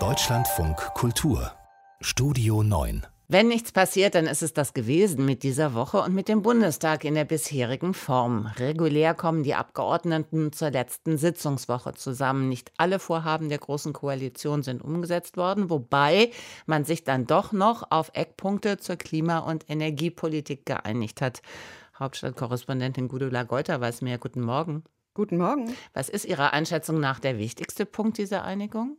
Deutschlandfunk Kultur Studio 9 wenn nichts passiert, dann ist es das gewesen mit dieser Woche und mit dem Bundestag in der bisherigen Form. Regulär kommen die Abgeordneten zur letzten Sitzungswoche zusammen. Nicht alle Vorhaben der Großen Koalition sind umgesetzt worden, wobei man sich dann doch noch auf Eckpunkte zur Klima- und Energiepolitik geeinigt hat. Hauptstadtkorrespondentin Gudula Geuter weiß mehr. Guten Morgen. Guten Morgen. Was ist Ihrer Einschätzung nach der wichtigste Punkt dieser Einigung?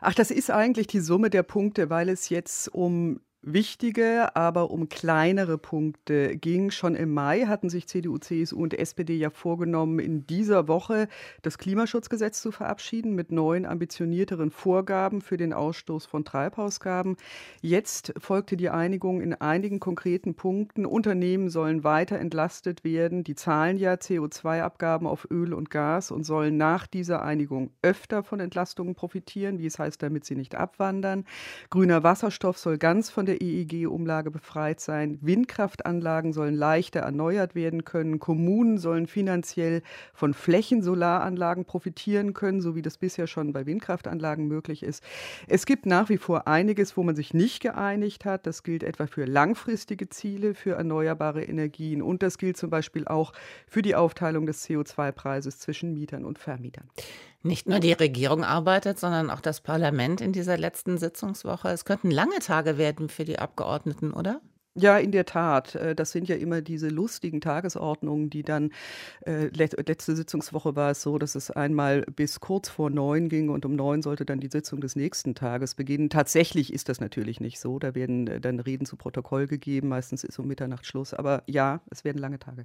Ach, das ist eigentlich die Summe der Punkte, weil es jetzt um wichtige, aber um kleinere Punkte ging. Schon im Mai hatten sich CDU, CSU und SPD ja vorgenommen, in dieser Woche das Klimaschutzgesetz zu verabschieden mit neuen, ambitionierteren Vorgaben für den Ausstoß von Treibhausgaben. Jetzt folgte die Einigung in einigen konkreten Punkten. Unternehmen sollen weiter entlastet werden. Die zahlen ja CO2-Abgaben auf Öl und Gas und sollen nach dieser Einigung öfter von Entlastungen profitieren, wie es heißt, damit sie nicht abwandern. Grüner Wasserstoff soll ganz von der der EEG-Umlage befreit sein. Windkraftanlagen sollen leichter erneuert werden können. Kommunen sollen finanziell von Flächensolaranlagen profitieren können, so wie das bisher schon bei Windkraftanlagen möglich ist. Es gibt nach wie vor einiges, wo man sich nicht geeinigt hat. Das gilt etwa für langfristige Ziele für erneuerbare Energien und das gilt zum Beispiel auch für die Aufteilung des CO2-Preises zwischen Mietern und Vermietern. Nicht nur die Regierung arbeitet, sondern auch das Parlament in dieser letzten Sitzungswoche. Es könnten lange Tage werden für die Abgeordneten, oder? Ja, in der Tat. Äh, das sind ja immer diese lustigen Tagesordnungen, die dann, äh, letzte Sitzungswoche war es so, dass es einmal bis kurz vor neun ging und um neun sollte dann die Sitzung des nächsten Tages beginnen. Tatsächlich ist das natürlich nicht so. Da werden äh, dann Reden zu Protokoll gegeben. Meistens ist um Mitternacht Schluss. Aber ja, es werden lange Tage.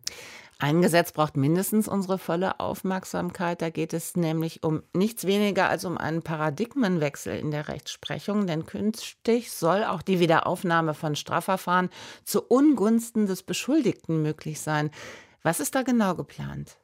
Ein Gesetz braucht mindestens unsere volle Aufmerksamkeit. Da geht es nämlich um nichts weniger als um einen Paradigmenwechsel in der Rechtsprechung. Denn künftig soll auch die Wiederaufnahme von Strafverfahren zu Ungunsten des Beschuldigten möglich sein. Was ist da genau geplant?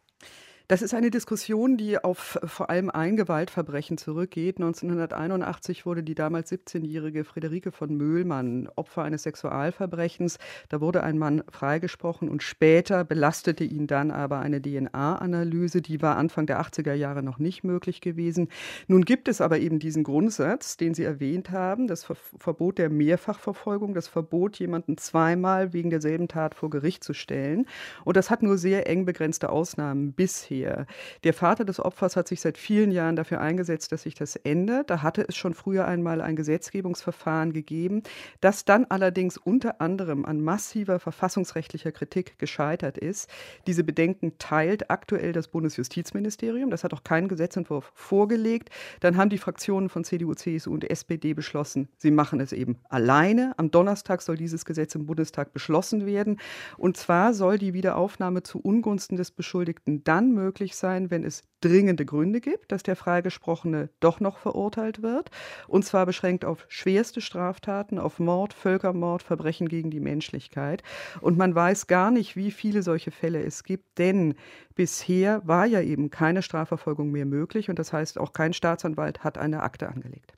Das ist eine Diskussion, die auf vor allem ein Gewaltverbrechen zurückgeht. 1981 wurde die damals 17-jährige Friederike von Möhlmann Opfer eines Sexualverbrechens. Da wurde ein Mann freigesprochen und später belastete ihn dann aber eine DNA-Analyse. Die war Anfang der 80er Jahre noch nicht möglich gewesen. Nun gibt es aber eben diesen Grundsatz, den Sie erwähnt haben, das Verbot der Mehrfachverfolgung, das Verbot, jemanden zweimal wegen derselben Tat vor Gericht zu stellen. Und das hat nur sehr eng begrenzte Ausnahmen bisher her. Der Vater des Opfers hat sich seit vielen Jahren dafür eingesetzt, dass sich das ändert. Da hatte es schon früher einmal ein Gesetzgebungsverfahren gegeben, das dann allerdings unter anderem an massiver verfassungsrechtlicher Kritik gescheitert ist. Diese Bedenken teilt aktuell das Bundesjustizministerium. Das hat auch keinen Gesetzentwurf vorgelegt. Dann haben die Fraktionen von CDU, CSU und SPD beschlossen, sie machen es eben alleine. Am Donnerstag soll dieses Gesetz im Bundestag beschlossen werden. Und zwar soll die Wiederaufnahme zu Ungunsten des Beschuldigten dann möglich möglich sein, wenn es dringende Gründe gibt, dass der Freigesprochene doch noch verurteilt wird. Und zwar beschränkt auf schwerste Straftaten, auf Mord, Völkermord, Verbrechen gegen die Menschlichkeit. Und man weiß gar nicht, wie viele solche Fälle es gibt, denn bisher war ja eben keine Strafverfolgung mehr möglich. Und das heißt, auch kein Staatsanwalt hat eine Akte angelegt.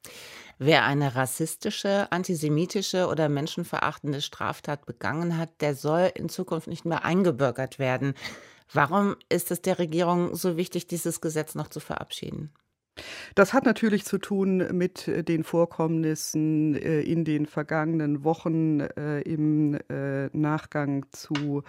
Wer eine rassistische, antisemitische oder menschenverachtende Straftat begangen hat, der soll in Zukunft nicht mehr eingebürgert werden. Warum ist es der Regierung so wichtig, dieses Gesetz noch zu verabschieden? Das hat natürlich zu tun mit äh, den Vorkommnissen äh, in den vergangenen Wochen äh, im Nachgang zu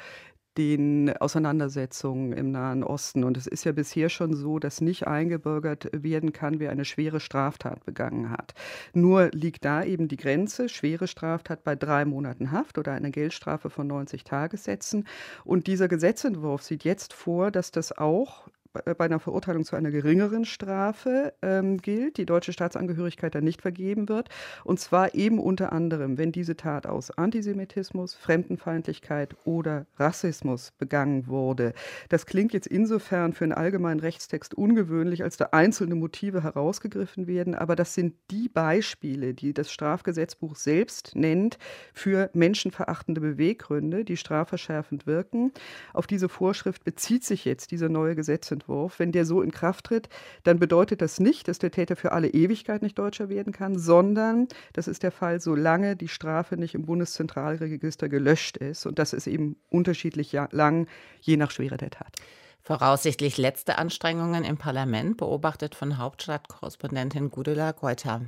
den Auseinandersetzungen im Nahen Osten. Und es ist ja bisher schon so, dass nicht eingebürgert werden kann, wer eine schwere Straftat begangen hat. Nur liegt da eben die Grenze, schwere Straftat bei drei Monaten Haft oder einer Geldstrafe von 90 Tagessätzen. Und dieser Gesetzentwurf sieht jetzt vor, dass das auch bei einer Verurteilung zu einer geringeren Strafe ähm, gilt, die deutsche Staatsangehörigkeit dann nicht vergeben wird. Und zwar eben unter anderem, wenn diese Tat aus Antisemitismus, Fremdenfeindlichkeit oder Rassismus begangen wurde. Das klingt jetzt insofern für einen allgemeinen Rechtstext ungewöhnlich, als da einzelne Motive herausgegriffen werden. Aber das sind die Beispiele, die das Strafgesetzbuch selbst nennt für menschenverachtende Beweggründe, die strafverschärfend wirken. Auf diese Vorschrift bezieht sich jetzt dieser neue Gesetzentwurf Gesetzentwurf, wenn der so in Kraft tritt, dann bedeutet das nicht, dass der Täter für alle Ewigkeit nicht Deutscher werden kann, sondern das ist der Fall, solange die Strafe nicht im Bundeszentralregister gelöscht ist. Und das ist eben unterschiedlich lang, je nach Schwere der Tat. Voraussichtlich letzte Anstrengungen im Parlament, beobachtet von Hauptstadtkorrespondentin Gudula Goiter.